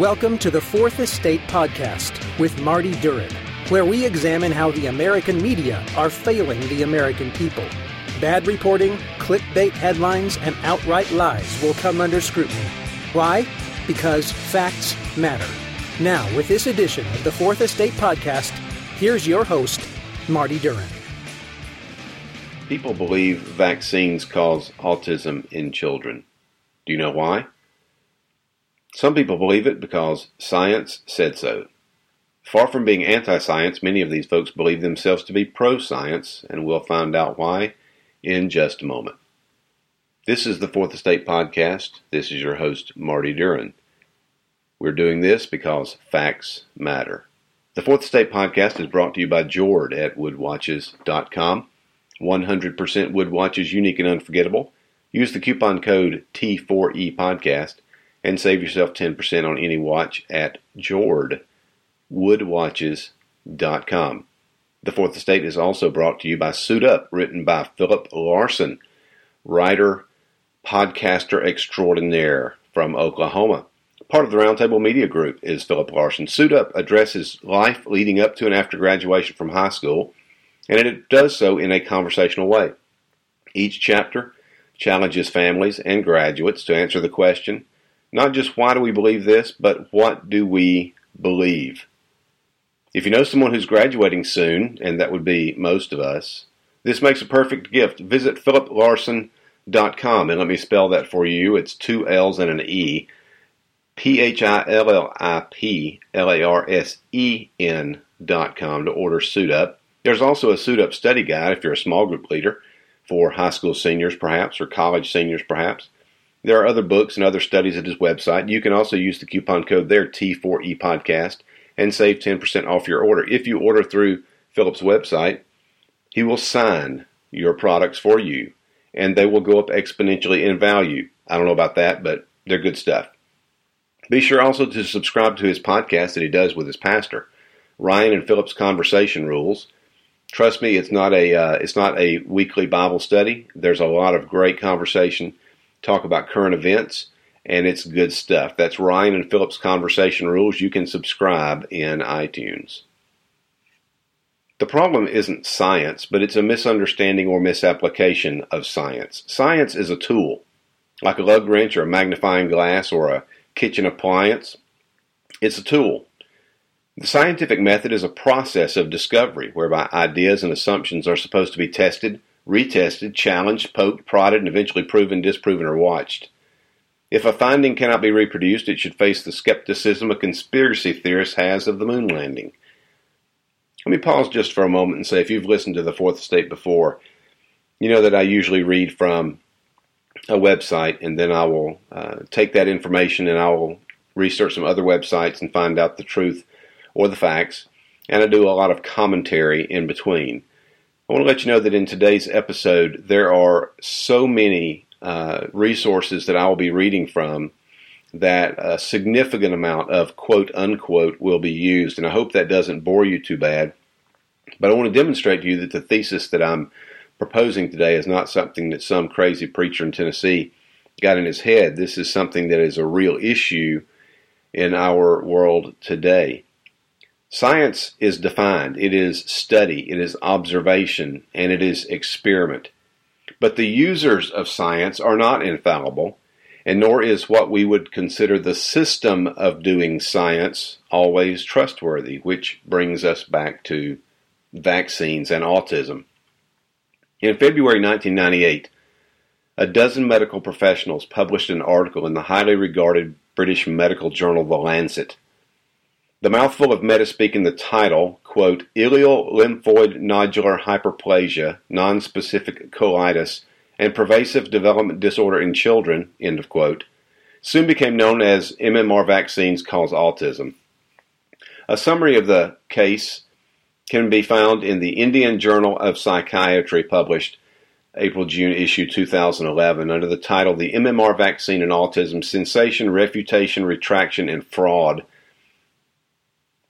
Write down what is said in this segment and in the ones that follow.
Welcome to the Fourth Estate Podcast with Marty Duran, where we examine how the American media are failing the American people. Bad reporting, clickbait headlines, and outright lies will come under scrutiny. Why? Because facts matter. Now, with this edition of the Fourth Estate Podcast, here's your host, Marty Duran. People believe vaccines cause autism in children. Do you know why? Some people believe it because science said so. Far from being anti science, many of these folks believe themselves to be pro science, and we'll find out why in just a moment. This is the Fourth Estate Podcast. This is your host, Marty Duran. We're doing this because facts matter. The Fourth Estate Podcast is brought to you by Jord at woodwatches.com. 100% wood watches, unique and unforgettable. Use the coupon code T4E Podcast and save yourself 10% on any watch at jordwoodwatches.com. The Fourth Estate is also brought to you by Suit Up, written by Phillip Larsen, writer, podcaster extraordinaire from Oklahoma. Part of the Roundtable Media Group is Phillip Larsen. Suit Up addresses life leading up to and after graduation from high school, and it does so in a conversational way. Each chapter challenges families and graduates to answer the question not just why do we believe this, but what do we believe? If you know someone who's graduating soon, and that would be most of us, this makes a perfect gift. Visit philliplarsen.com and let me spell that for you. It's two L's and an E. P H I L L I P L A R S E N dot com to order Suit Up. There's also a Suit Up study guide if you're a small group leader for high school seniors, perhaps, or college seniors, perhaps. There are other books and other studies at his website. You can also use the coupon code there, T4E Podcast, and save 10% off your order. If you order through Phillip's website, he will sign your products for you, and they will go up exponentially in value. I don't know about that, but they're good stuff. Be sure also to subscribe to his podcast that he does with his pastor, Ryan and Phillip's Conversation Rules. Trust me, it's not a uh, it's not a weekly Bible study. There's a lot of great conversation talk about current events, and it's good stuff. That's Ryan and Phillips Conversation Rules. You can subscribe in iTunes. The problem isn't science, but it's a misunderstanding or misapplication of science. Science is a tool, like a lug wrench or a magnifying glass or a kitchen appliance. It's a tool. The scientific method is a process of discovery whereby ideas and assumptions are supposed to be tested, retested, challenged, poked, prodded, and eventually proven, disproven, or watched. If a finding cannot be reproduced, it should face the skepticism a conspiracy theorist has of the moon landing. Let me pause just for a moment and say if you've listened to the Fourth Estate before, you know that I usually read from a website and then I will uh, take that information and I will research some other websites and find out the truth or the facts. And I do a lot of commentary in between. I want to let you know that in today's episode, there are so many uh, resources that I will be reading from that a significant amount of quote unquote will be used. And I hope that doesn't bore you too bad. But I want to demonstrate to you that the thesis that I'm proposing today is not something that some crazy preacher in Tennessee got in his head. This is something that is a real issue in our world today. Science is defined. It is study, it is observation, and it is experiment. But the users of science are not infallible, and nor is what we would consider the system of doing science always trustworthy, which brings us back to vaccines and autism. In February 1998, a dozen medical professionals published an article in the highly regarded British medical journal The Lancet the mouthful of metaspeak in the title, quote, ileal lymphoid nodular hyperplasia, nonspecific colitis, and pervasive development disorder in children, end of quote, soon became known as MMR vaccines cause autism. A summary of the case can be found in the Indian Journal of Psychiatry published April June issue 2011 under the title The MMR Vaccine and Autism Sensation, Refutation, Retraction, and Fraud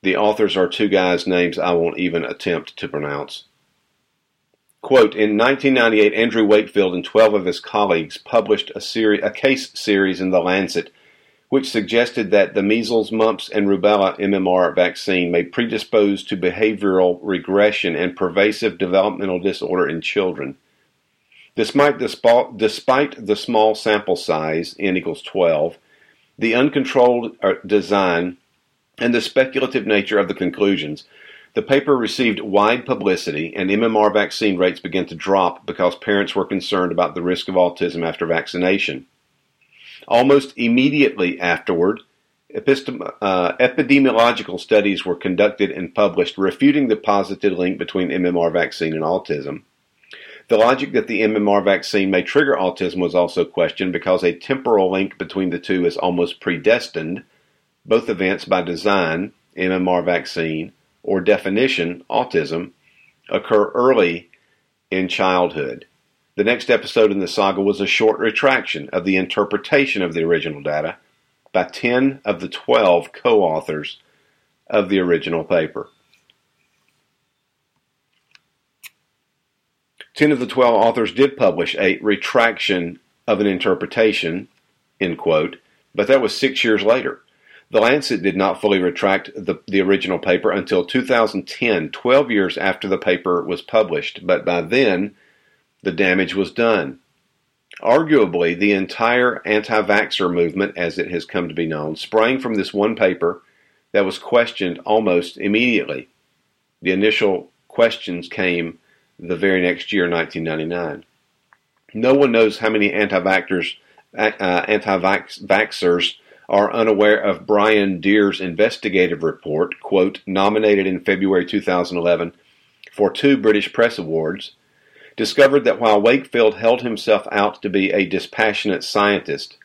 the authors are two guys' names I won't even attempt to pronounce. Quote, in 1998, Andrew Wakefield and 12 of his colleagues published a, series, a case series in The Lancet which suggested that the measles, mumps, and rubella MMR vaccine may predispose to behavioral regression and pervasive developmental disorder in children. Despite the, despite the small sample size, n equals 12, the uncontrolled uh, design, and the speculative nature of the conclusions, the paper received wide publicity and MMR vaccine rates began to drop because parents were concerned about the risk of autism after vaccination. Almost immediately afterward, epistem- uh, epidemiological studies were conducted and published refuting the positive link between MMR vaccine and autism. The logic that the MMR vaccine may trigger autism was also questioned because a temporal link between the two is almost predestined. Both events by design, MMR vaccine, or definition, autism, occur early in childhood. The next episode in the saga was a short retraction of the interpretation of the original data by 10 of the 12 co authors of the original paper. 10 of the 12 authors did publish a retraction of an interpretation, end quote, but that was six years later. The Lancet did not fully retract the, the original paper until 2010, 12 years after the paper was published, but by then the damage was done. Arguably, the entire anti vaxxer movement, as it has come to be known, sprang from this one paper that was questioned almost immediately. The initial questions came the very next year, 1999. No one knows how many anti-vaxxers, uh, anti-vaxxers are unaware of Brian Deer's investigative report, quote, nominated in February 2011 for two British Press Awards, discovered that while Wakefield held himself out to be a dispassionate scientist,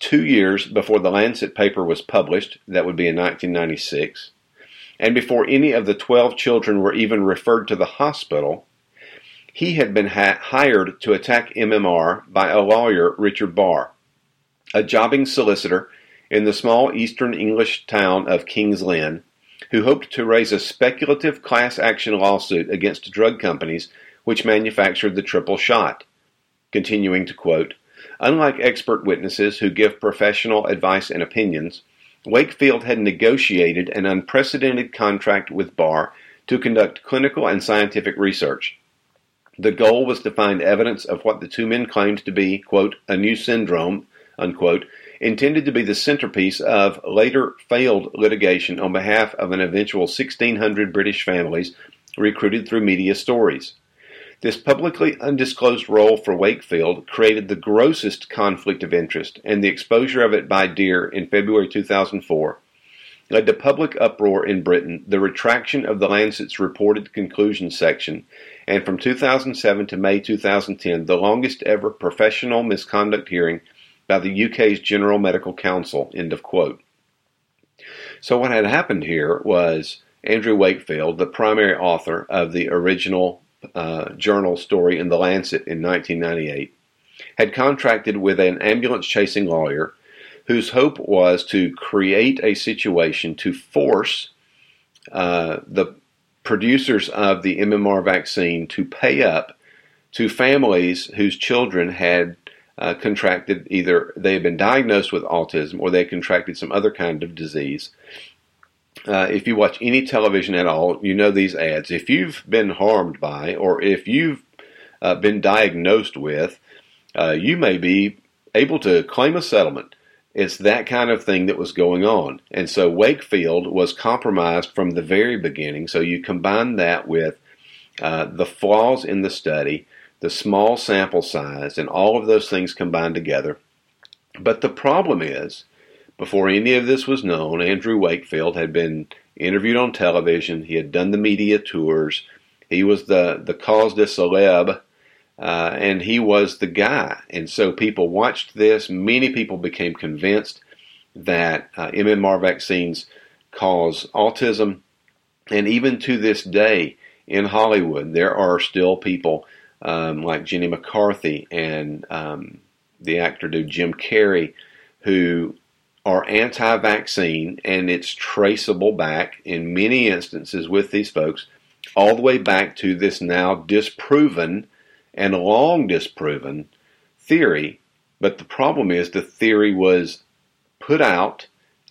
two years before the Lancet paper was published, that would be in 1996, and before any of the 12 children were even referred to the hospital, he had been ha- hired to attack MMR by a lawyer, Richard Barr, a jobbing solicitor in the small eastern English town of King's Lynn, who hoped to raise a speculative class action lawsuit against drug companies which manufactured the triple shot. Continuing to quote, Unlike expert witnesses who give professional advice and opinions, Wakefield had negotiated an unprecedented contract with Barr to conduct clinical and scientific research. The goal was to find evidence of what the two men claimed to be, quote, a new syndrome, unquote, intended to be the centerpiece of later failed litigation on behalf of an eventual 1,600 British families recruited through media stories. This publicly undisclosed role for Wakefield created the grossest conflict of interest, and the exposure of it by Deer in February 2004 led to public uproar in Britain, the retraction of the Lancet's reported conclusions section, and from 2007 to May 2010, the longest ever professional misconduct hearing by the UK's General Medical Council. End of quote. So, what had happened here was Andrew Wakefield, the primary author of the original uh, journal story in The Lancet in 1998, had contracted with an ambulance chasing lawyer whose hope was to create a situation to force uh, the producers of the MMR vaccine to pay up to families whose children had uh, contracted either they had been diagnosed with autism or they contracted some other kind of disease. Uh, if you watch any television at all, you know these ads. If you've been harmed by or if you've uh, been diagnosed with, uh, you may be able to claim a settlement. It's that kind of thing that was going on. And so Wakefield was compromised from the very beginning. So you combine that with uh, the flaws in the study the small sample size, and all of those things combined together. But the problem is, before any of this was known, Andrew Wakefield had been interviewed on television. He had done the media tours. He was the, the cause de celeb, uh, and he was the guy. And so people watched this. Many people became convinced that uh, MMR vaccines cause autism. And even to this day in Hollywood, there are still people um, like Jenny McCarthy and um, the actor dude Jim Carrey, who are anti vaccine, and it's traceable back in many instances with these folks, all the way back to this now disproven and long disproven theory. But the problem is the theory was put out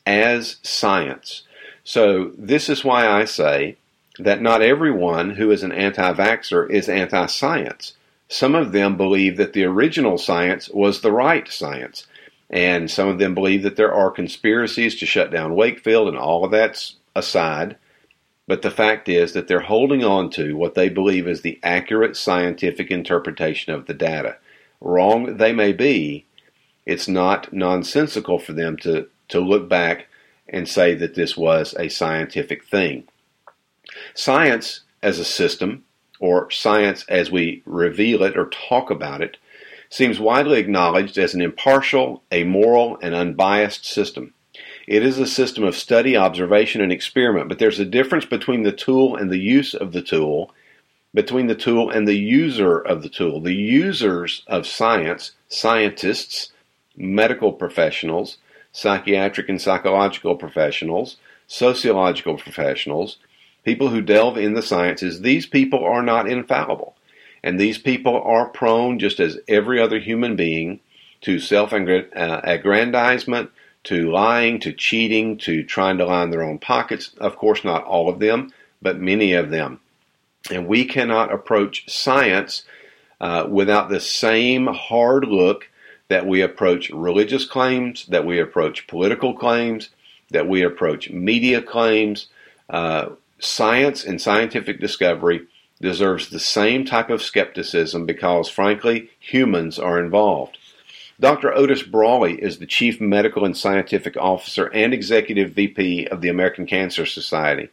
as science. So this is why I say that not everyone who is an anti-vaxxer is anti-science. Some of them believe that the original science was the right science. And some of them believe that there are conspiracies to shut down Wakefield and all of that's aside. But the fact is that they're holding on to what they believe is the accurate scientific interpretation of the data. Wrong they may be, it's not nonsensical for them to, to look back and say that this was a scientific thing. Science as a system, or science as we reveal it or talk about it, seems widely acknowledged as an impartial, amoral, and unbiased system. It is a system of study, observation, and experiment, but there's a difference between the tool and the use of the tool, between the tool and the user of the tool. The users of science, scientists, medical professionals, psychiatric and psychological professionals, sociological professionals, people who delve in the sciences, these people are not infallible. And these people are prone, just as every other human being, to self aggrandizement, to lying, to cheating, to trying to line their own pockets. Of course, not all of them, but many of them. And we cannot approach science uh, without the same hard look that we approach religious claims, that we approach political claims, that we approach media claims. Uh, science and scientific discovery deserves the same type of skepticism because, frankly, humans are involved. Dr. Otis Brawley is the Chief Medical and Scientific Officer and Executive VP of the American Cancer Society.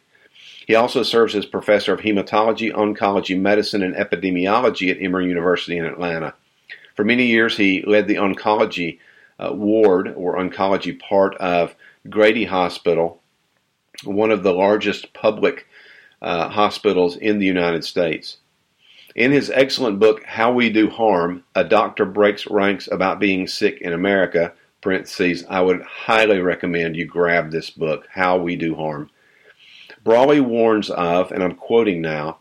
He also serves as Professor of Hematology, Oncology, Medicine, and Epidemiology at Emory University in Atlanta. For many years, he led the oncology uh, ward or oncology part of Grady Hospital, one of the largest public uh, hospitals in the United States. In his excellent book, How We Do Harm, a doctor breaks ranks about being sick in America, parentheses, I would highly recommend you grab this book, How We Do Harm. Brawley warns of, and I'm quoting now,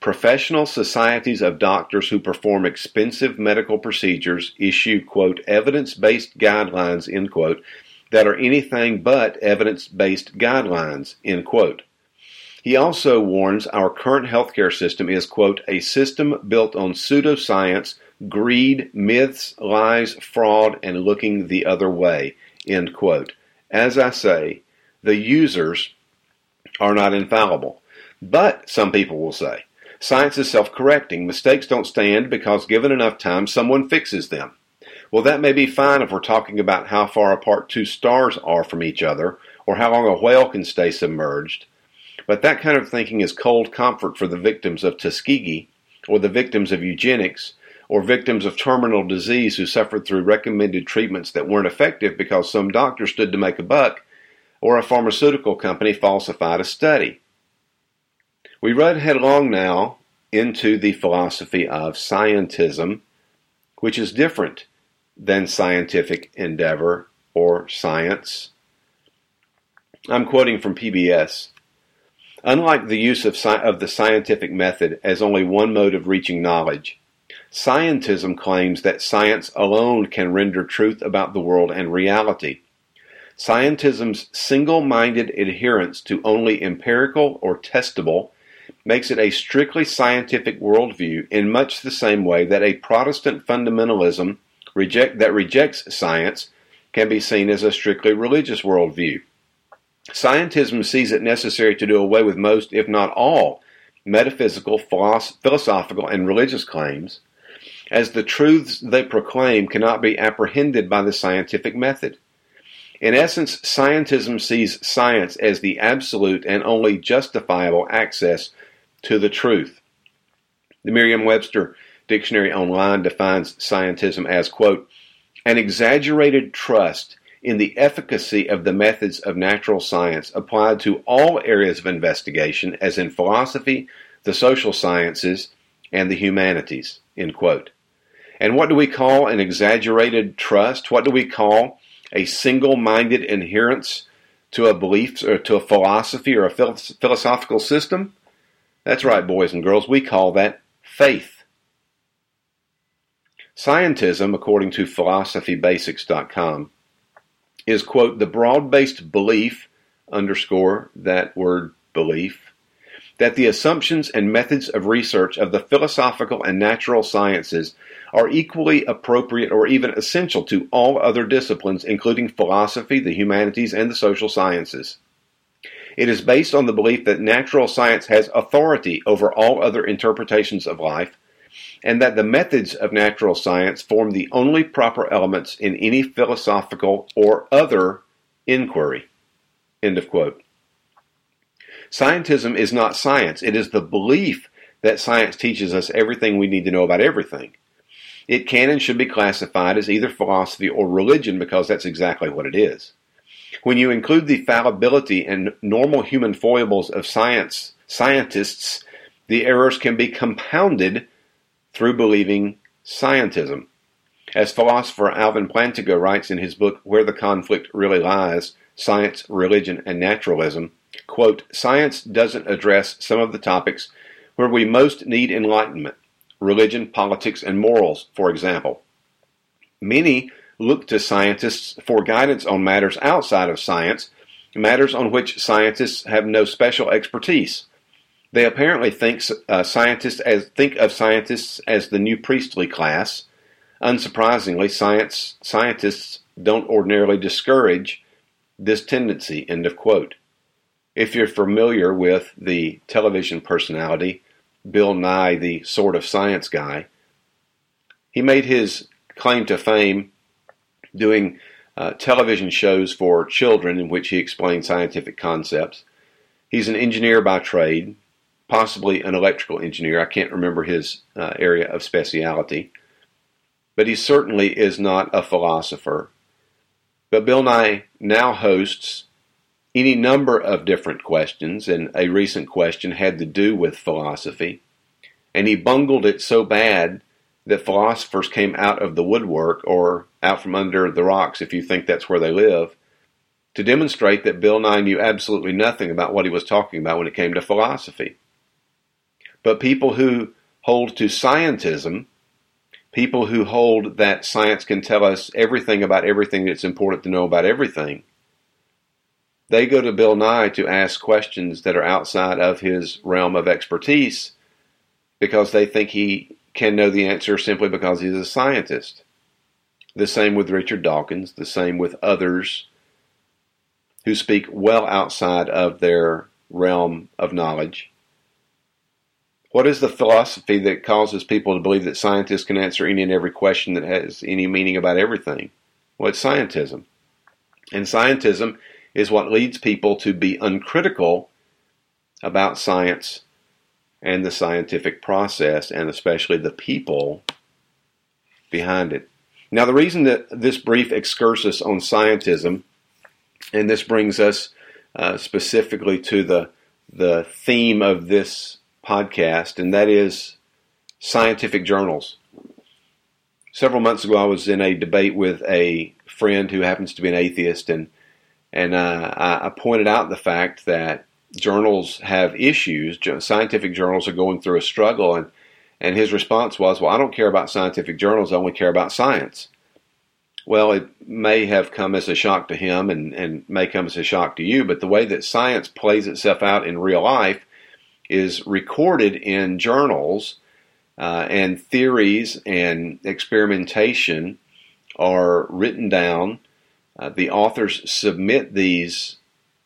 professional societies of doctors who perform expensive medical procedures issue, quote, evidence based guidelines, end quote, that are anything but evidence based guidelines, end quote. He also warns our current healthcare system is, quote, a system built on pseudoscience, greed, myths, lies, fraud, and looking the other way, end quote. As I say, the users are not infallible. But, some people will say, science is self correcting. Mistakes don't stand because given enough time, someone fixes them. Well, that may be fine if we're talking about how far apart two stars are from each other or how long a whale can stay submerged. But that kind of thinking is cold comfort for the victims of Tuskegee, or the victims of eugenics, or victims of terminal disease who suffered through recommended treatments that weren't effective because some doctor stood to make a buck, or a pharmaceutical company falsified a study. We run headlong now into the philosophy of scientism, which is different than scientific endeavor or science. I'm quoting from PBS. Unlike the use of, sci- of the scientific method as only one mode of reaching knowledge, scientism claims that science alone can render truth about the world and reality. Scientism's single minded adherence to only empirical or testable makes it a strictly scientific worldview in much the same way that a Protestant fundamentalism reject, that rejects science can be seen as a strictly religious worldview. Scientism sees it necessary to do away with most, if not all, metaphysical, philosophical, and religious claims, as the truths they proclaim cannot be apprehended by the scientific method. In essence, scientism sees science as the absolute and only justifiable access to the truth. The Merriam Webster Dictionary Online defines scientism as, quote, an exaggerated trust in the efficacy of the methods of natural science applied to all areas of investigation, as in philosophy, the social sciences, and the humanities. End quote. And what do we call an exaggerated trust? What do we call a single minded adherence to a belief or to a philosophy or a philosophical system? That's right, boys and girls, we call that faith. Scientism, according to philosophybasics.com, is, quote, the broad based belief, underscore that word belief, that the assumptions and methods of research of the philosophical and natural sciences are equally appropriate or even essential to all other disciplines, including philosophy, the humanities, and the social sciences. It is based on the belief that natural science has authority over all other interpretations of life, and that the methods of natural science form the only proper elements in any philosophical or other inquiry. End of quote. Scientism is not science, it is the belief that science teaches us everything we need to know about everything. It can and should be classified as either philosophy or religion because that's exactly what it is. When you include the fallibility and normal human foibles of science scientists, the errors can be compounded through believing scientism. As philosopher Alvin Plantinga writes in his book Where the Conflict Really Lies Science, Religion, and Naturalism, quote, Science doesn't address some of the topics where we most need enlightenment religion, politics, and morals, for example. Many look to scientists for guidance on matters outside of science, matters on which scientists have no special expertise. They apparently think uh, scientists as think of scientists as the new priestly class. Unsurprisingly, science scientists don't ordinarily discourage this tendency. End of quote. If you're familiar with the television personality Bill Nye, the sort of Science guy, he made his claim to fame doing uh, television shows for children in which he explained scientific concepts. He's an engineer by trade, possibly an electrical engineer. I can't remember his uh, area of speciality. But he certainly is not a philosopher. But Bill Nye now hosts any number of different questions, and a recent question had to do with philosophy. And he bungled it so bad that philosophers came out of the woodwork or out from under the rocks, if you think that's where they live, to demonstrate that Bill Nye knew absolutely nothing about what he was talking about when it came to philosophy. But people who hold to scientism, people who hold that science can tell us everything about everything that's important to know about everything, they go to Bill Nye to ask questions that are outside of his realm of expertise because they think he can know the answer simply because he's a scientist. The same with Richard Dawkins, the same with others who speak well outside of their realm of knowledge. What is the philosophy that causes people to believe that scientists can answer any and every question that has any meaning about everything? Well, it's scientism. And scientism is what leads people to be uncritical about science and the scientific process, and especially the people behind it. Now, the reason that this brief excursus on scientism, and this brings us uh, specifically to the the theme of this podcast, and that is scientific journals. Several months ago, I was in a debate with a friend who happens to be an atheist, and and uh, I, pointed out the fact that journals have issues. Scientific journals are going through a struggle, and and his response was, "Well, I don't care about scientific journals. I only care about science." Well, it may have come as a shock to him, and and may come as a shock to you. But the way that science plays itself out in real life is recorded in journals, uh, and theories and experimentation are written down uh, the authors submit these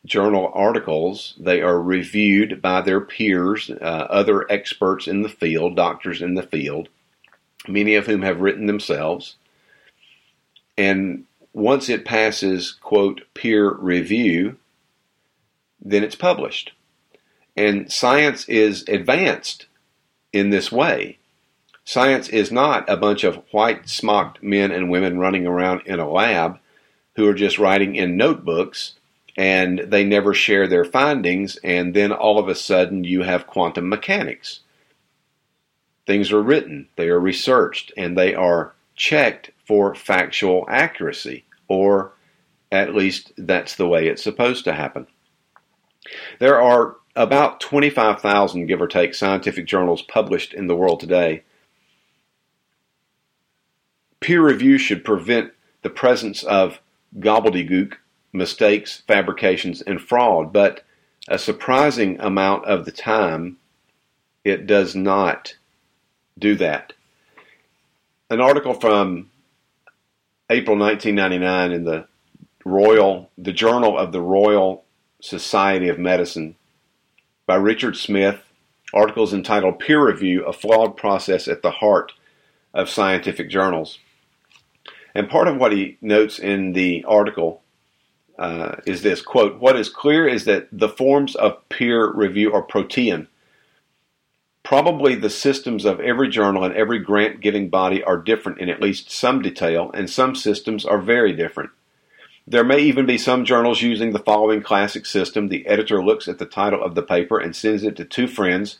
journal articles. They are reviewed by their peers, uh, other experts in the field, doctors in the field, many of whom have written themselves. And once it passes, quote, peer review, then it's published. And science is advanced in this way. Science is not a bunch of white smocked men and women running around in a lab who are just writing in notebooks and they never share their findings, and then all of a sudden you have quantum mechanics. Things are written, they are researched, and they are checked for factual accuracy, or at least that's the way it's supposed to happen. There are about 25,000, give or take, scientific journals published in the world today. Peer review should prevent the presence of gobbledygook, mistakes, fabrications, and fraud, but a surprising amount of the time it does not do that. An article from April 1999 in the Royal, the Journal of the Royal Society of Medicine by Richard Smith. Articles entitled Peer Review, a Flawed Process at the Heart of Scientific Journals. And part of what he notes in the article uh, is this quote, What is clear is that the forms of peer review are protean. Probably the systems of every journal and every grant giving body are different in at least some detail, and some systems are very different. There may even be some journals using the following classic system. The editor looks at the title of the paper and sends it to two friends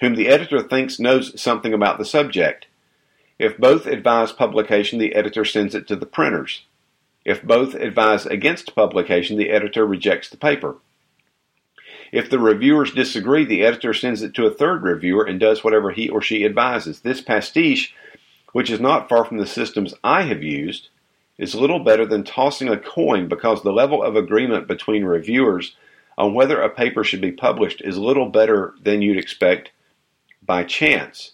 whom the editor thinks knows something about the subject. If both advise publication, the editor sends it to the printers. If both advise against publication, the editor rejects the paper. If the reviewers disagree, the editor sends it to a third reviewer and does whatever he or she advises. This pastiche, which is not far from the systems I have used, is little better than tossing a coin because the level of agreement between reviewers on whether a paper should be published is little better than you'd expect by chance.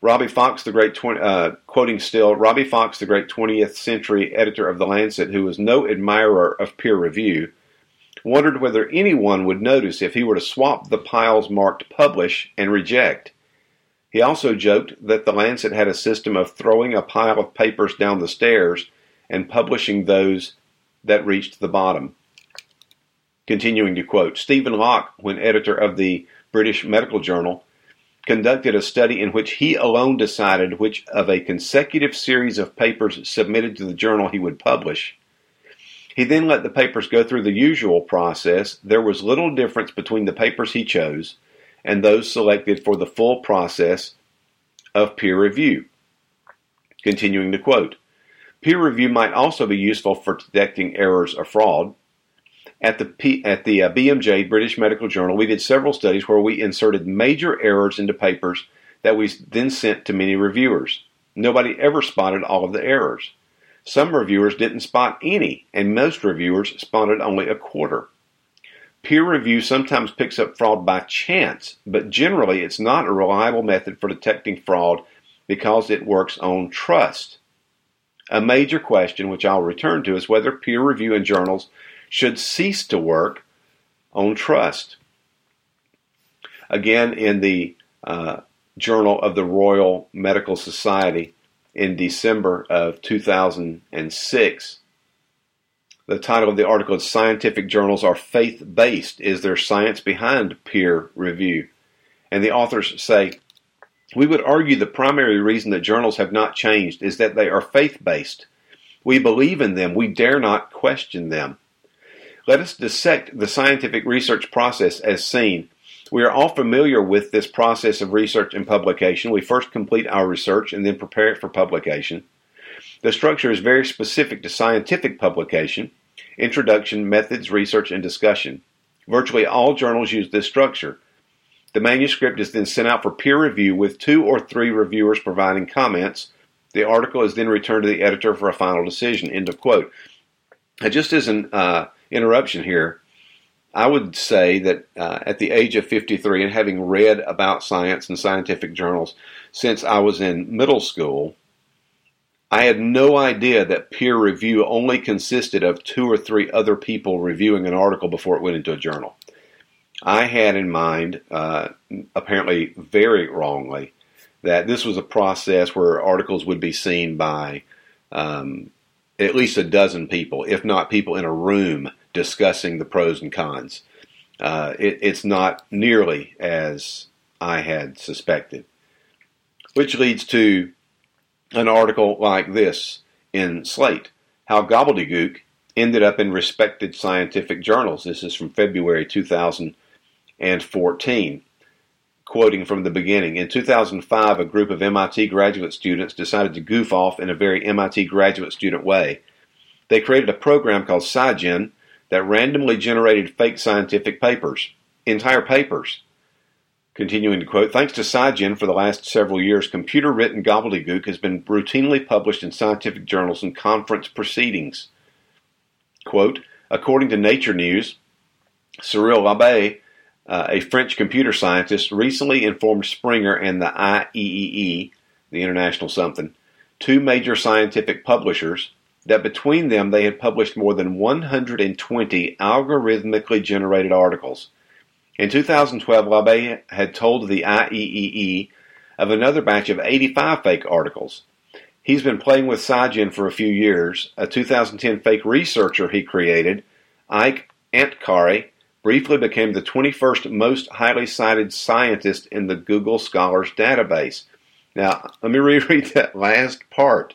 Robbie Fox, the great 20, uh, quoting still, Robbie Fox, the great 20th century editor of The Lancet, who was no admirer of peer review, wondered whether anyone would notice if he were to swap the piles marked publish and reject. He also joked that The Lancet had a system of throwing a pile of papers down the stairs and publishing those that reached the bottom. Continuing to quote, Stephen Lock, when editor of the British Medical Journal, conducted a study in which he alone decided which of a consecutive series of papers submitted to the journal he would publish. He then let the papers go through the usual process. There was little difference between the papers he chose and those selected for the full process of peer review. Continuing to quote, peer review might also be useful for detecting errors or fraud. At the, P, at the uh, BMJ, British Medical Journal, we did several studies where we inserted major errors into papers that we then sent to many reviewers. Nobody ever spotted all of the errors. Some reviewers didn't spot any, and most reviewers spotted only a quarter. Peer review sometimes picks up fraud by chance, but generally it's not a reliable method for detecting fraud because it works on trust. A major question, which I'll return to, is whether peer review in journals should cease to work on trust. Again, in the uh, Journal of the Royal Medical Society in December of 2006, the title of the article is Scientific Journals Are Faith Based. Is there science behind peer review? And the authors say, We would argue the primary reason that journals have not changed is that they are faith based. We believe in them, we dare not question them. Let us dissect the scientific research process as seen. We are all familiar with this process of research and publication. We first complete our research and then prepare it for publication. The structure is very specific to scientific publication Introduction, Methods, Research, and Discussion. Virtually all journals use this structure. The manuscript is then sent out for peer review with two or three reviewers providing comments. The article is then returned to the editor for a final decision. End of quote. Just as an uh, interruption here, I would say that uh, at the age of 53 and having read about science and scientific journals since I was in middle school, I had no idea that peer review only consisted of two or three other people reviewing an article before it went into a journal. I had in mind, uh, apparently very wrongly, that this was a process where articles would be seen by um, at least a dozen people, if not people in a room discussing the pros and cons. Uh, it, it's not nearly as I had suspected. Which leads to an article like this in Slate How Gobbledygook Ended Up in Respected Scientific Journals. This is from February 2014. Quoting from the beginning, in 2005, a group of MIT graduate students decided to goof off in a very MIT graduate student way. They created a program called SciGen that randomly generated fake scientific papers, entire papers, Continuing to quote, thanks to SciGen for the last several years, computer written gobbledygook has been routinely published in scientific journals and conference proceedings. Quote, according to Nature News, Cyril Labbe, uh, a French computer scientist, recently informed Springer and the IEEE, the International Something, two major scientific publishers, that between them they had published more than 120 algorithmically generated articles. In 2012, Labbe had told the IEEE of another batch of 85 fake articles. He's been playing with SciGen for a few years. A 2010 fake researcher he created, Ike Antkare, briefly became the 21st most highly cited scientist in the Google Scholars database. Now, let me reread that last part.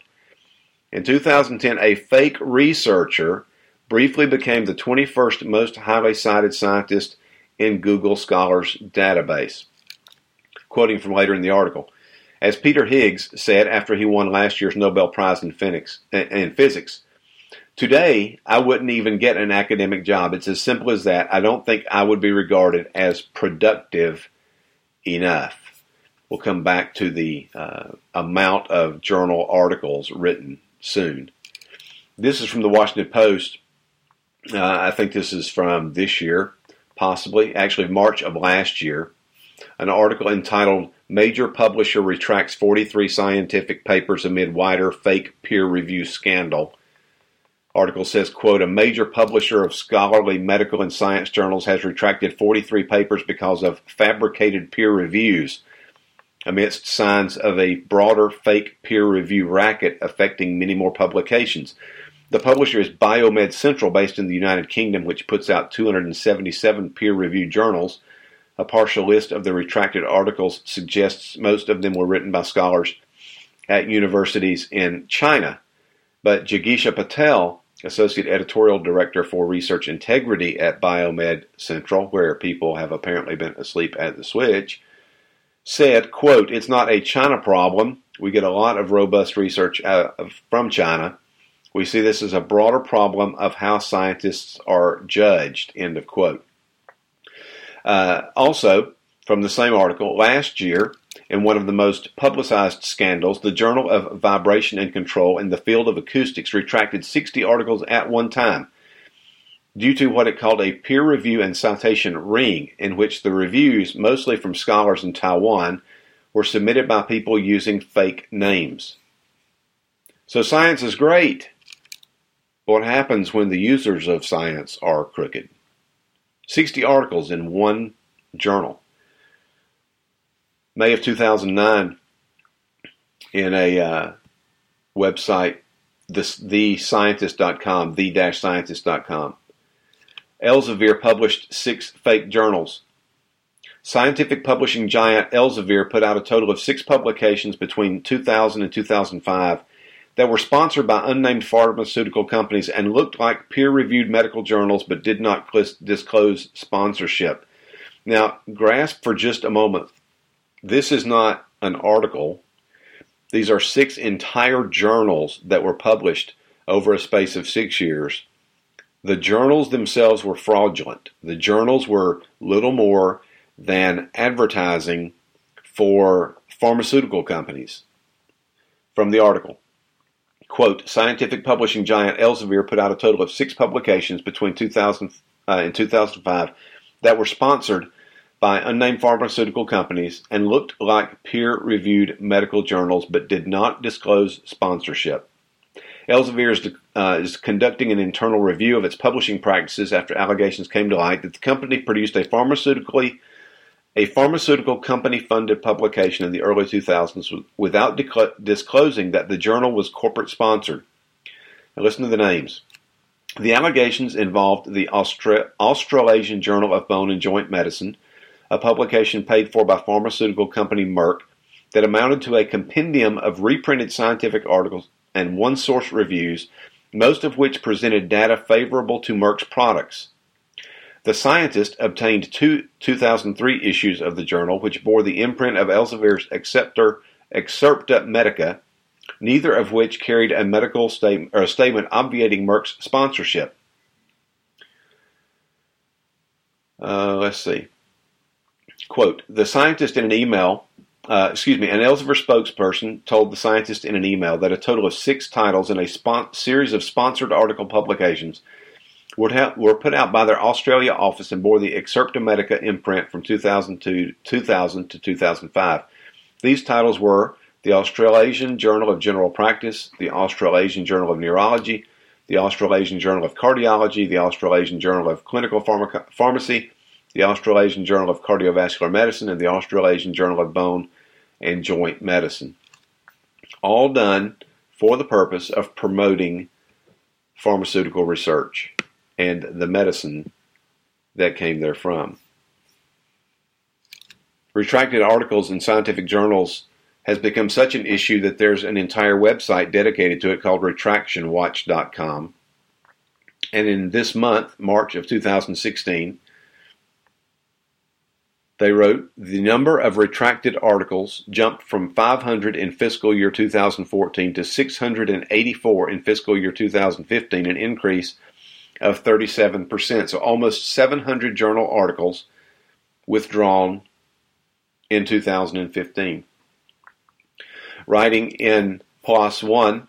In 2010, a fake researcher briefly became the 21st most highly cited scientist in Google Scholars database. Quoting from later in the article, as Peter Higgs said after he won last year's Nobel Prize in physics, in physics, today I wouldn't even get an academic job. It's as simple as that. I don't think I would be regarded as productive enough. We'll come back to the uh, amount of journal articles written soon. This is from the Washington Post. Uh, I think this is from this year, possibly, actually, March of last year. An article entitled Major Publisher Retracts 43 Scientific Papers Amid Wider Fake Peer Review Scandal. Article says, quote, a major publisher of scholarly medical and science journals has retracted 43 papers because of fabricated peer reviews amidst signs of a broader fake peer review racket affecting many more publications. The publisher is Biomed Central, based in the United Kingdom, which puts out 277 peer reviewed journals. A partial list of the retracted articles suggests most of them were written by scholars at universities in China. But Jigisha Patel, Associate Editorial Director for Research Integrity at Biomed Central, where people have apparently been asleep at the switch, said, quote, it's not a China problem. We get a lot of robust research uh, from China. We see this as a broader problem of how scientists are judged, end of quote. Uh, also, from the same article, last year, in one of the most publicized scandals, the Journal of Vibration and Control in the field of acoustics retracted 60 articles at one time due to what it called a peer review and citation ring, in which the reviews, mostly from scholars in Taiwan, were submitted by people using fake names. So science is great. What happens when the users of science are crooked? 60 articles in one journal. May of 2009, in a uh, website, thescientist.com, the-scientist.com, Elsevier published six fake journals. Scientific publishing giant Elsevier put out a total of six publications between 2000 and 2005 that were sponsored by unnamed pharmaceutical companies and looked like peer reviewed medical journals but did not disclose sponsorship. Now, grasp for just a moment this is not an article. These are six entire journals that were published over a space of six years the journals themselves were fraudulent. The journals were little more than advertising for pharmaceutical companies. From the article, quote, scientific publishing giant Elsevier put out a total of six publications between 2000 uh, and 2005 that were sponsored by unnamed pharmaceutical companies and looked like peer-reviewed medical journals but did not disclose sponsorship. Elsevier is, uh, is conducting an internal review of its publishing practices after allegations came to light that the company produced a pharmaceutically a pharmaceutical company funded publication in the early 2000s without disclosing that the journal was corporate sponsored. Now listen to the names. The allegations involved the Austra- Australasian Journal of Bone and Joint Medicine, a publication paid for by pharmaceutical company Merck that amounted to a compendium of reprinted scientific articles and one source reviews, most of which presented data favorable to Merck's products. The Scientist obtained two 2003 issues of the journal, which bore the imprint of Elsevier's Acceptor Excerpta Medica, neither of which carried a medical statement a statement obviating Merck's sponsorship. Uh, let's see. Quote, the scientist in an email uh, excuse me, an Elsevier spokesperson told the scientist in an email that a total of six titles in a spon- series of sponsored article publications were, put out by their Australia office and bore the Excerpta Medica imprint from 2002, 2000 to 2005. These titles were the Australasian Journal of General Practice, the Australasian Journal of Neurology, the Australasian Journal of Cardiology, the Australasian Journal of Clinical Pharmac- Pharmacy, the Australasian Journal of Cardiovascular Medicine, and the Australasian Journal of Bone and Joint Medicine. All done for the purpose of promoting pharmaceutical research and the medicine that came therefrom. Retracted articles in scientific journals has become such an issue that there's an entire website dedicated to it called retractionwatch.com. And in this month, March of 2016, they wrote the number of retracted articles jumped from 500 in fiscal year 2014 to 684 in fiscal year 2015, an increase of 37%. So almost 700 journal articles withdrawn in 2015. Writing in PLOS One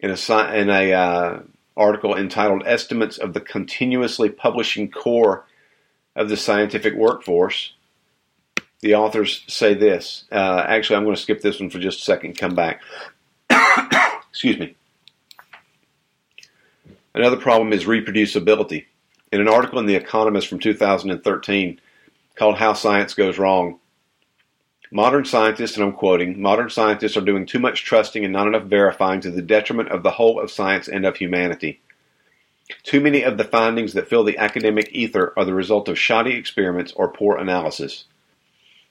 in a in a uh, article entitled "Estimates of the Continuously Publishing Core of the Scientific Workforce," the authors say this. Uh, actually, I'm going to skip this one for just a second. Come back. Excuse me. Another problem is reproducibility. In an article in The Economist from 2013 called How Science Goes Wrong, modern scientists, and I'm quoting, modern scientists are doing too much trusting and not enough verifying to the detriment of the whole of science and of humanity. Too many of the findings that fill the academic ether are the result of shoddy experiments or poor analysis.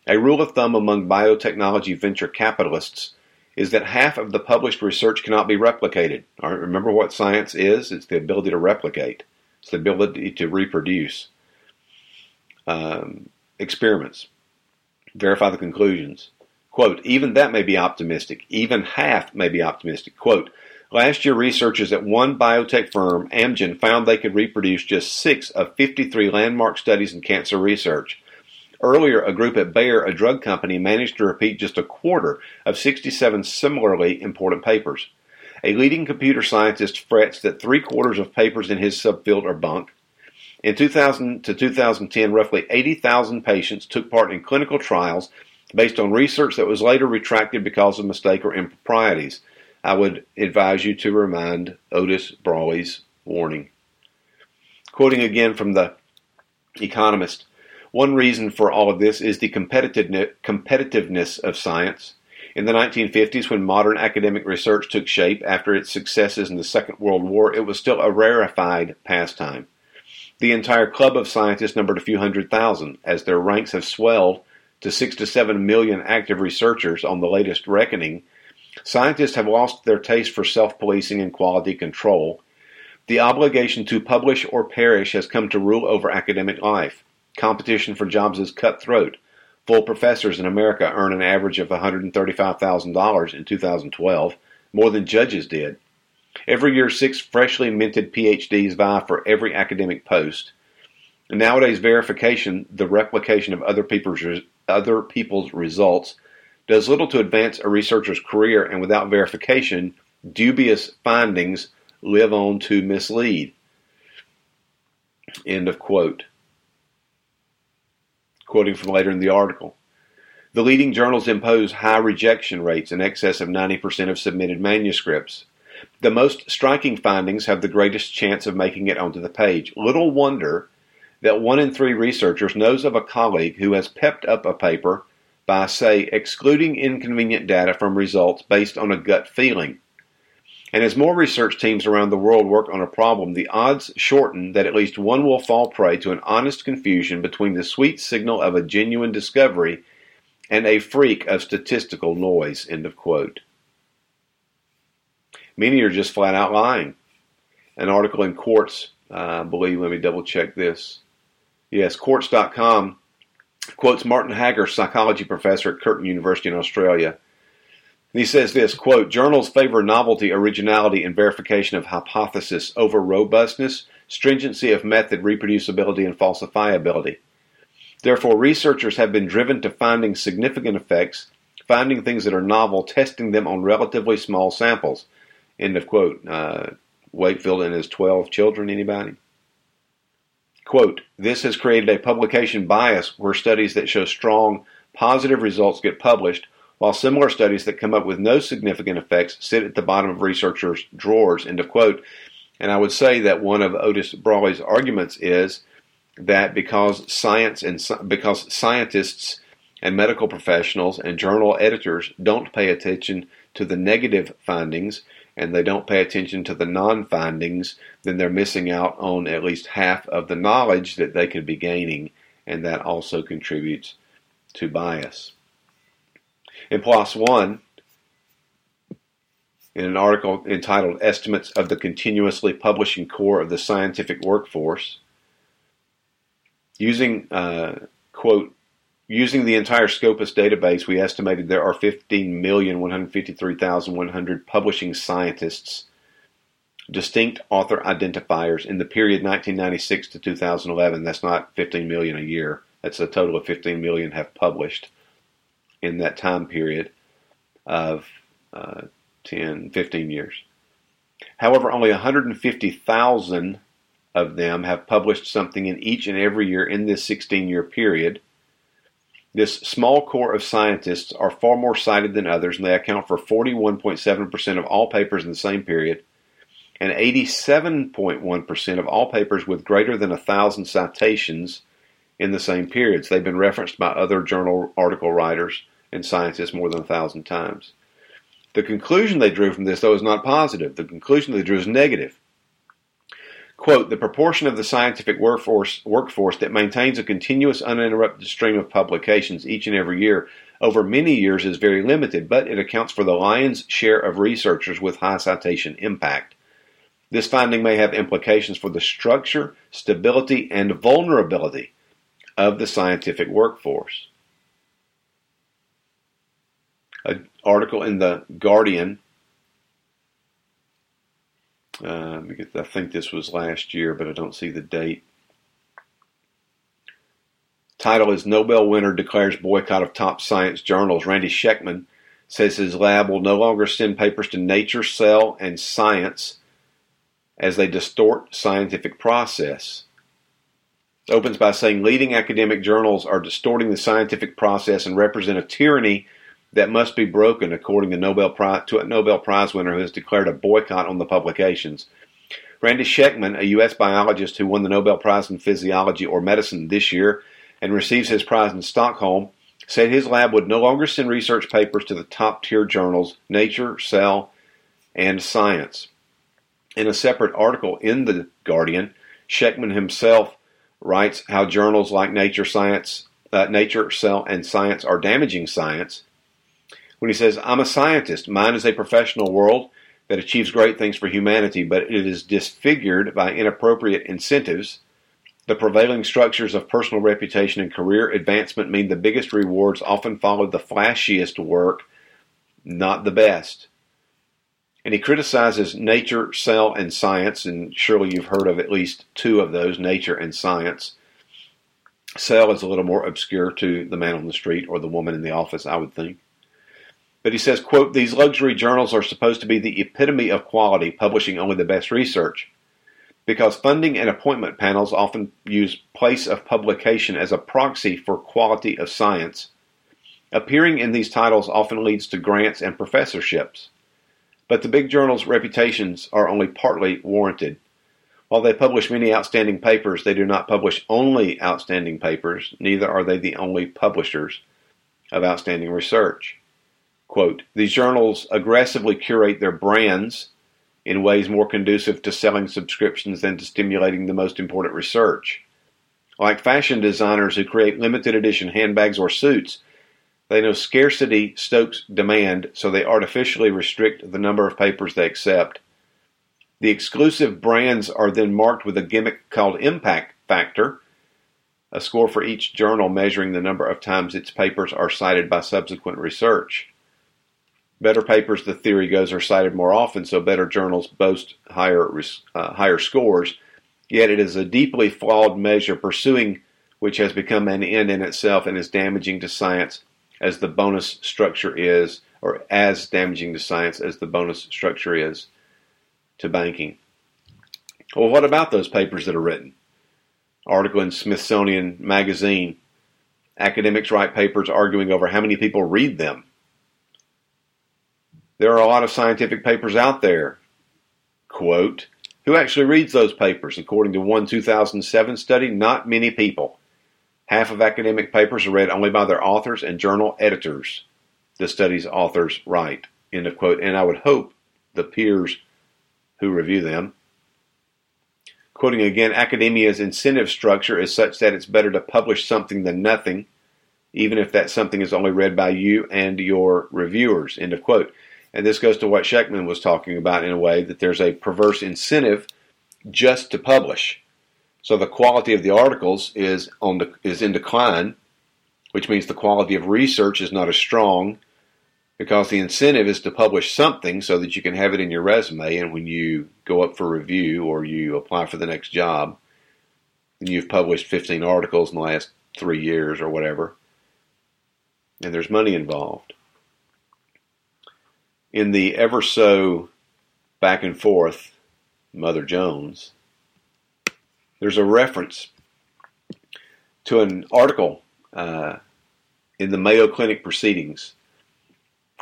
A rule of thumb among biotechnology venture capitalists is that half of the published research cannot be replicated. All right, remember what science is? It's the ability to replicate. It's the ability to reproduce um, experiments, verify the conclusions. Quote, even that may be optimistic. Even half may be optimistic. Quote, last year researchers at one biotech firm, Amgen, found they could reproduce just six of 53 landmark studies in cancer research. Earlier, a group at Bayer, a drug company, managed to repeat just a quarter of 67 similarly important papers. A leading computer scientist frets that three quarters of papers in his subfield are bunk. In 2000 to 2010, roughly 80,000 patients took part in clinical trials based on research that was later retracted because of mistake or improprieties. I would advise you to remind Otis Brawley's warning. Quoting again from the Economist, one reason for all of this is the competitiveness of science. In the 1950s, when modern academic research took shape after its successes in the Second World War, it was still a rarefied pastime. The entire club of scientists numbered a few hundred thousand. As their ranks have swelled to six to seven million active researchers on the latest reckoning, scientists have lost their taste for self policing and quality control. The obligation to publish or perish has come to rule over academic life. Competition for jobs is cutthroat. Full professors in America earn an average of $135,000 in 2012, more than judges did. Every year, six freshly minted PhDs vie for every academic post. And nowadays, verification, the replication of other people's, other people's results, does little to advance a researcher's career, and without verification, dubious findings live on to mislead. End of quote quoting from later in the article. The leading journals impose high rejection rates in excess of 90% of submitted manuscripts. The most striking findings have the greatest chance of making it onto the page. Little wonder that one in three researchers knows of a colleague who has pepped up a paper by, say, excluding inconvenient data from results based on a gut feeling. And as more research teams around the world work on a problem, the odds shorten that at least one will fall prey to an honest confusion between the sweet signal of a genuine discovery and a freak of statistical noise. End of quote. Many are just flat out lying. An article in Quartz, uh, believe, let me double check this. Yes, Quartz.com quotes Martin Hagger, psychology professor at Curtin University in Australia he says this quote, journals favor novelty, originality, and verification of hypothesis over robustness, stringency of method, reproducibility, and falsifiability. Therefore, researchers have been driven to finding significant effects, finding things that are novel, testing them on relatively small samples. End of quote. Uh, Wakefield and his 12 children? Anybody? Quote, this has created a publication bias where studies that show strong positive results get published, while similar studies that come up with no significant effects sit at the bottom of researchers' drawers. End of quote. And I would say that one of Otis Brawley's arguments is that because science and because scientists and medical professionals and journal editors don't pay attention to the negative findings and they don't pay attention to the non findings, then they're missing out on at least half of the knowledge that they could be gaining, and that also contributes to bias. In PLOS One, in an article entitled Estimates of the Continuously Publishing Core of the Scientific Workforce, using, uh, quote, Using the entire Scopus database, we estimated there are 15,153,100 publishing scientists, distinct author identifiers in the period 1996 to 2011. That's not 15 million a year. That's a total of 15 million have published in that time period of uh, 10, 15 years. However, only 150,000 of them have published something in each and every year in this 16 year period this small core of scientists are far more cited than others, and they account for 41.7% of all papers in the same period, and 87.1% of all papers with greater than 1,000 citations in the same periods. They've been referenced by other journal article writers and scientists more than a 1,000 times. The conclusion they drew from this, though, is not positive. The conclusion they drew is negative. Quote, the proportion of the scientific workforce, workforce that maintains a continuous uninterrupted stream of publications each and every year over many years is very limited, but it accounts for the lion's share of researchers with high citation impact. This finding may have implications for the structure, stability, and vulnerability of the scientific workforce. An article in the Guardian uh, I think this was last year, but I don't see the date. Title is Nobel winner declares boycott of top science journals. Randy Schekman says his lab will no longer send papers to Nature, Cell, and Science as they distort scientific process. Opens by saying leading academic journals are distorting the scientific process and represent a tyranny that must be broken, according to, Nobel Prize, to a Nobel Prize winner who has declared a boycott on the publications. Randy Schekman, a U.S. biologist who won the Nobel Prize in Physiology or Medicine this year and receives his prize in Stockholm, said his lab would no longer send research papers to the top tier journals Nature, Cell, and Science. In a separate article in The Guardian, Schekman himself writes how journals like Nature, Science, uh, Nature, Cell, and Science are damaging science when he says, I'm a scientist. Mine is a professional world that achieves great things for humanity, but it is disfigured by inappropriate incentives. The prevailing structures of personal reputation and career advancement mean the biggest rewards often follow the flashiest work, not the best. And he criticizes nature, cell, and science, and surely you've heard of at least two of those nature and science. Cell is a little more obscure to the man on the street or the woman in the office, I would think. But he says, quote, these luxury journals are supposed to be the epitome of quality, publishing only the best research. Because funding and appointment panels often use place of publication as a proxy for quality of science. Appearing in these titles often leads to grants and professorships. But the big journals' reputations are only partly warranted. While they publish many outstanding papers, they do not publish only outstanding papers, neither are they the only publishers of outstanding research. Quote, These journals aggressively curate their brands in ways more conducive to selling subscriptions than to stimulating the most important research. Like fashion designers who create limited edition handbags or suits, they know scarcity stokes demand, so they artificially restrict the number of papers they accept. The exclusive brands are then marked with a gimmick called impact factor, a score for each journal measuring the number of times its papers are cited by subsequent research. Better papers, the theory goes, are cited more often, so better journals boast higher uh, higher scores. Yet it is a deeply flawed measure, pursuing which has become an end in itself and is damaging to science as the bonus structure is, or as damaging to science as the bonus structure is to banking. Well, what about those papers that are written? Article in Smithsonian Magazine. Academics write papers arguing over how many people read them. There are a lot of scientific papers out there. Quote, who actually reads those papers? According to one 2007 study, not many people. Half of academic papers are read only by their authors and journal editors. The study's authors write. End of quote. And I would hope the peers who review them. Quoting again, academia's incentive structure is such that it's better to publish something than nothing, even if that something is only read by you and your reviewers. End of quote. And this goes to what Schekman was talking about in a way that there's a perverse incentive just to publish. So the quality of the articles is on the, is in decline, which means the quality of research is not as strong because the incentive is to publish something so that you can have it in your resume. And when you go up for review or you apply for the next job and you've published 15 articles in the last 3 years or whatever and there's money involved. In the ever so back and forth Mother Jones, there's a reference to an article uh, in the Mayo Clinic proceedings,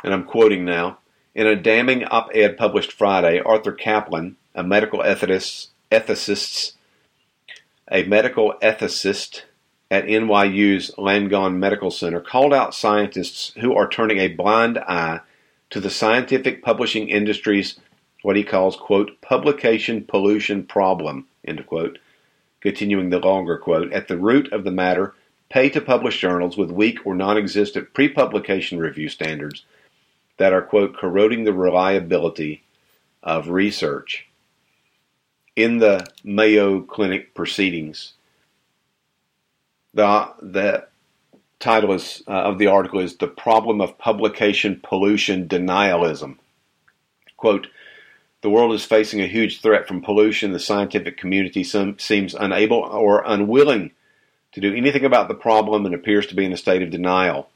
and I'm quoting now. In a damning op ed published Friday, Arthur Caplan, a medical ethicist, ethicist, a medical ethicist at NYU's Langone Medical Center, called out scientists who are turning a blind eye to the scientific publishing industry's what he calls, quote, publication pollution problem, end quote. Continuing the longer quote, at the root of the matter, pay to publish journals with weak or non existent pre publication review standards that are, quote, corroding the reliability of research. In the Mayo Clinic proceedings, the, the title is, uh, of the article is The Problem of Publication Pollution Denialism. Quote, the world is facing a huge threat from pollution. The scientific community seems unable or unwilling to do anything about the problem and appears to be in a state of denial.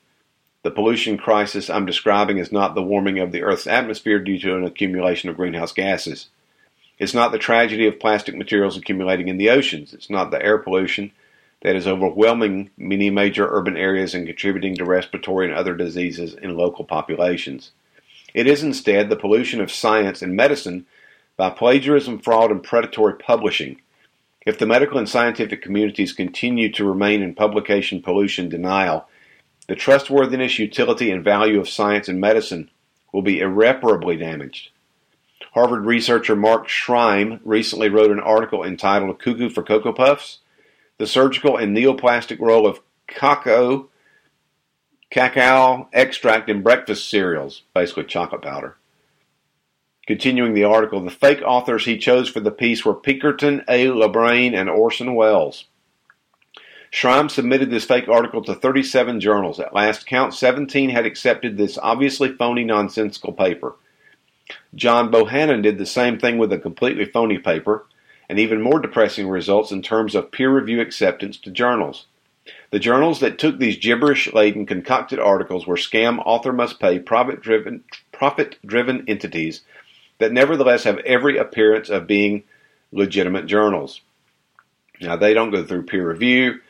The pollution crisis I'm describing is not the warming of the Earth's atmosphere due to an accumulation of greenhouse gases. It's not the tragedy of plastic materials accumulating in the oceans. It's not the air pollution that is overwhelming many major urban areas and contributing to respiratory and other diseases in local populations. It is instead the pollution of science and medicine by plagiarism, fraud, and predatory publishing. If the medical and scientific communities continue to remain in publication pollution denial, the trustworthiness, utility, and value of science and medicine will be irreparably damaged. Harvard researcher Mark Shrime recently wrote an article entitled Cuckoo for Cocoa Puffs the surgical and neoplastic role of cacao, cacao extract in breakfast cereals, basically chocolate powder. Continuing the article, the fake authors he chose for the piece were Pinkerton, A. LeBrain, and Orson Welles. Shrime submitted this fake article to 37 journals. At last count, 17 had accepted this obviously phony, nonsensical paper. John Bohannon did the same thing with a completely phony paper and even more depressing results in terms of peer review acceptance to journals. The journals that took these gibberish laden concocted articles were scam author must pay profit driven profit driven entities that nevertheless have every appearance of being legitimate journals. Now they don't go through peer review.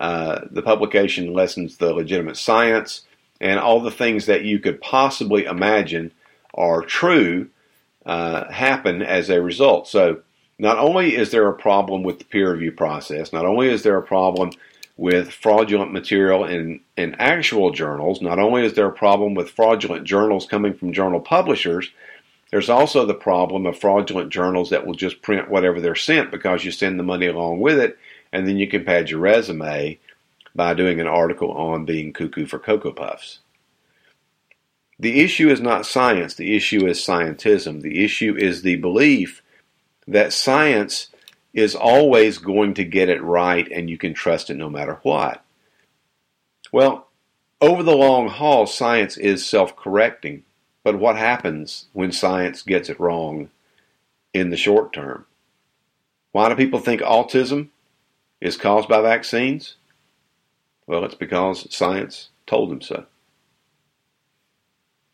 Uh, the publication lessens the legitimate science and all the things that you could possibly imagine are true uh, happen as a result. So not only is there a problem with the peer review process, not only is there a problem with fraudulent material in, in actual journals, not only is there a problem with fraudulent journals coming from journal publishers, there's also the problem of fraudulent journals that will just print whatever they're sent because you send the money along with it, and then you can pad your resume by doing an article on being cuckoo for Cocoa Puffs. The issue is not science, the issue is scientism. The issue is the belief that science is always going to get it right and you can trust it no matter what. Well, over the long haul, science is self correcting. But what happens when science gets it wrong in the short term? Why do people think autism is caused by vaccines? Well, it's because science told them so.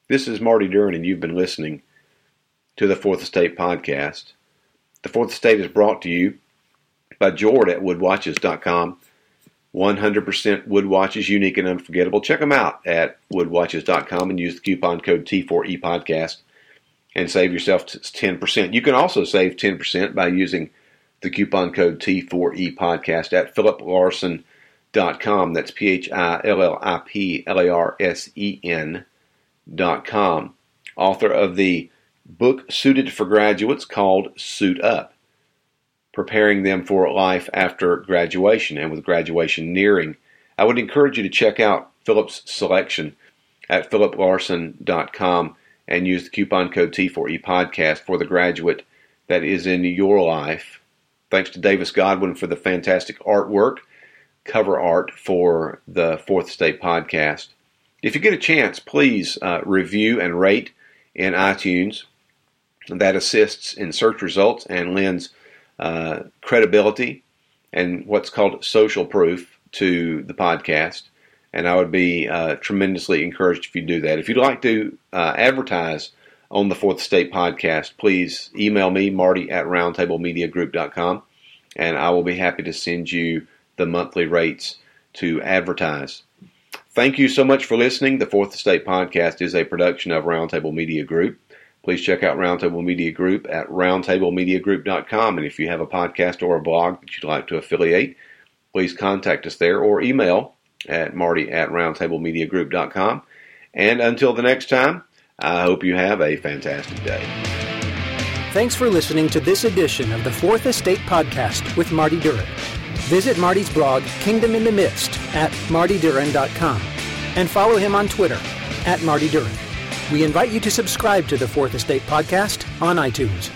This is Marty Duren, and you've been listening to the Fourth Estate Podcast. The Fourth Estate is brought to you by Jord at woodwatches.com. 100% wood watches, unique and unforgettable. Check them out at woodwatches.com and use the coupon code T4E podcast and save yourself 10%. You can also save 10% by using the coupon code T4E podcast at philliplarsen.com. That's P H I L L I P L A R S E N dot com. Author of the book suited for graduates called Suit Up preparing them for life after graduation and with graduation nearing. I would encourage you to check out Phillip's selection at philliplarsen.com and use the coupon code T4E podcast for the graduate that is in your life. Thanks to Davis Godwin for the fantastic artwork, cover art for the Fourth Estate podcast. If you get a chance, please uh, review and rate in iTunes. That assists in search results and lends uh, credibility and what's called social proof to the podcast. And I would be uh, tremendously encouraged if you do that. If you'd like to uh, advertise on the Fourth Estate podcast, please email me, Marty at roundtablemediagroup.com, and I will be happy to send you the monthly rates to advertise. Thank you so much for listening. The Fourth Estate podcast is a production of Roundtable Media Group. Please check out Roundtable Media Group at roundtablemediagroup.com. And if you have a podcast or a blog that you'd like to affiliate, please contact us there or email at marty at roundtablemediagroup.com. And until the next time, I hope you have a fantastic day. Thanks for listening to this edition of the Fourth Estate Podcast with Marty Duren. Visit Marty's blog, Kingdom in the Midst, at martyduren.com and follow him on Twitter at Marty Duren. We invite you to subscribe to the Fourth Estate podcast on iTunes.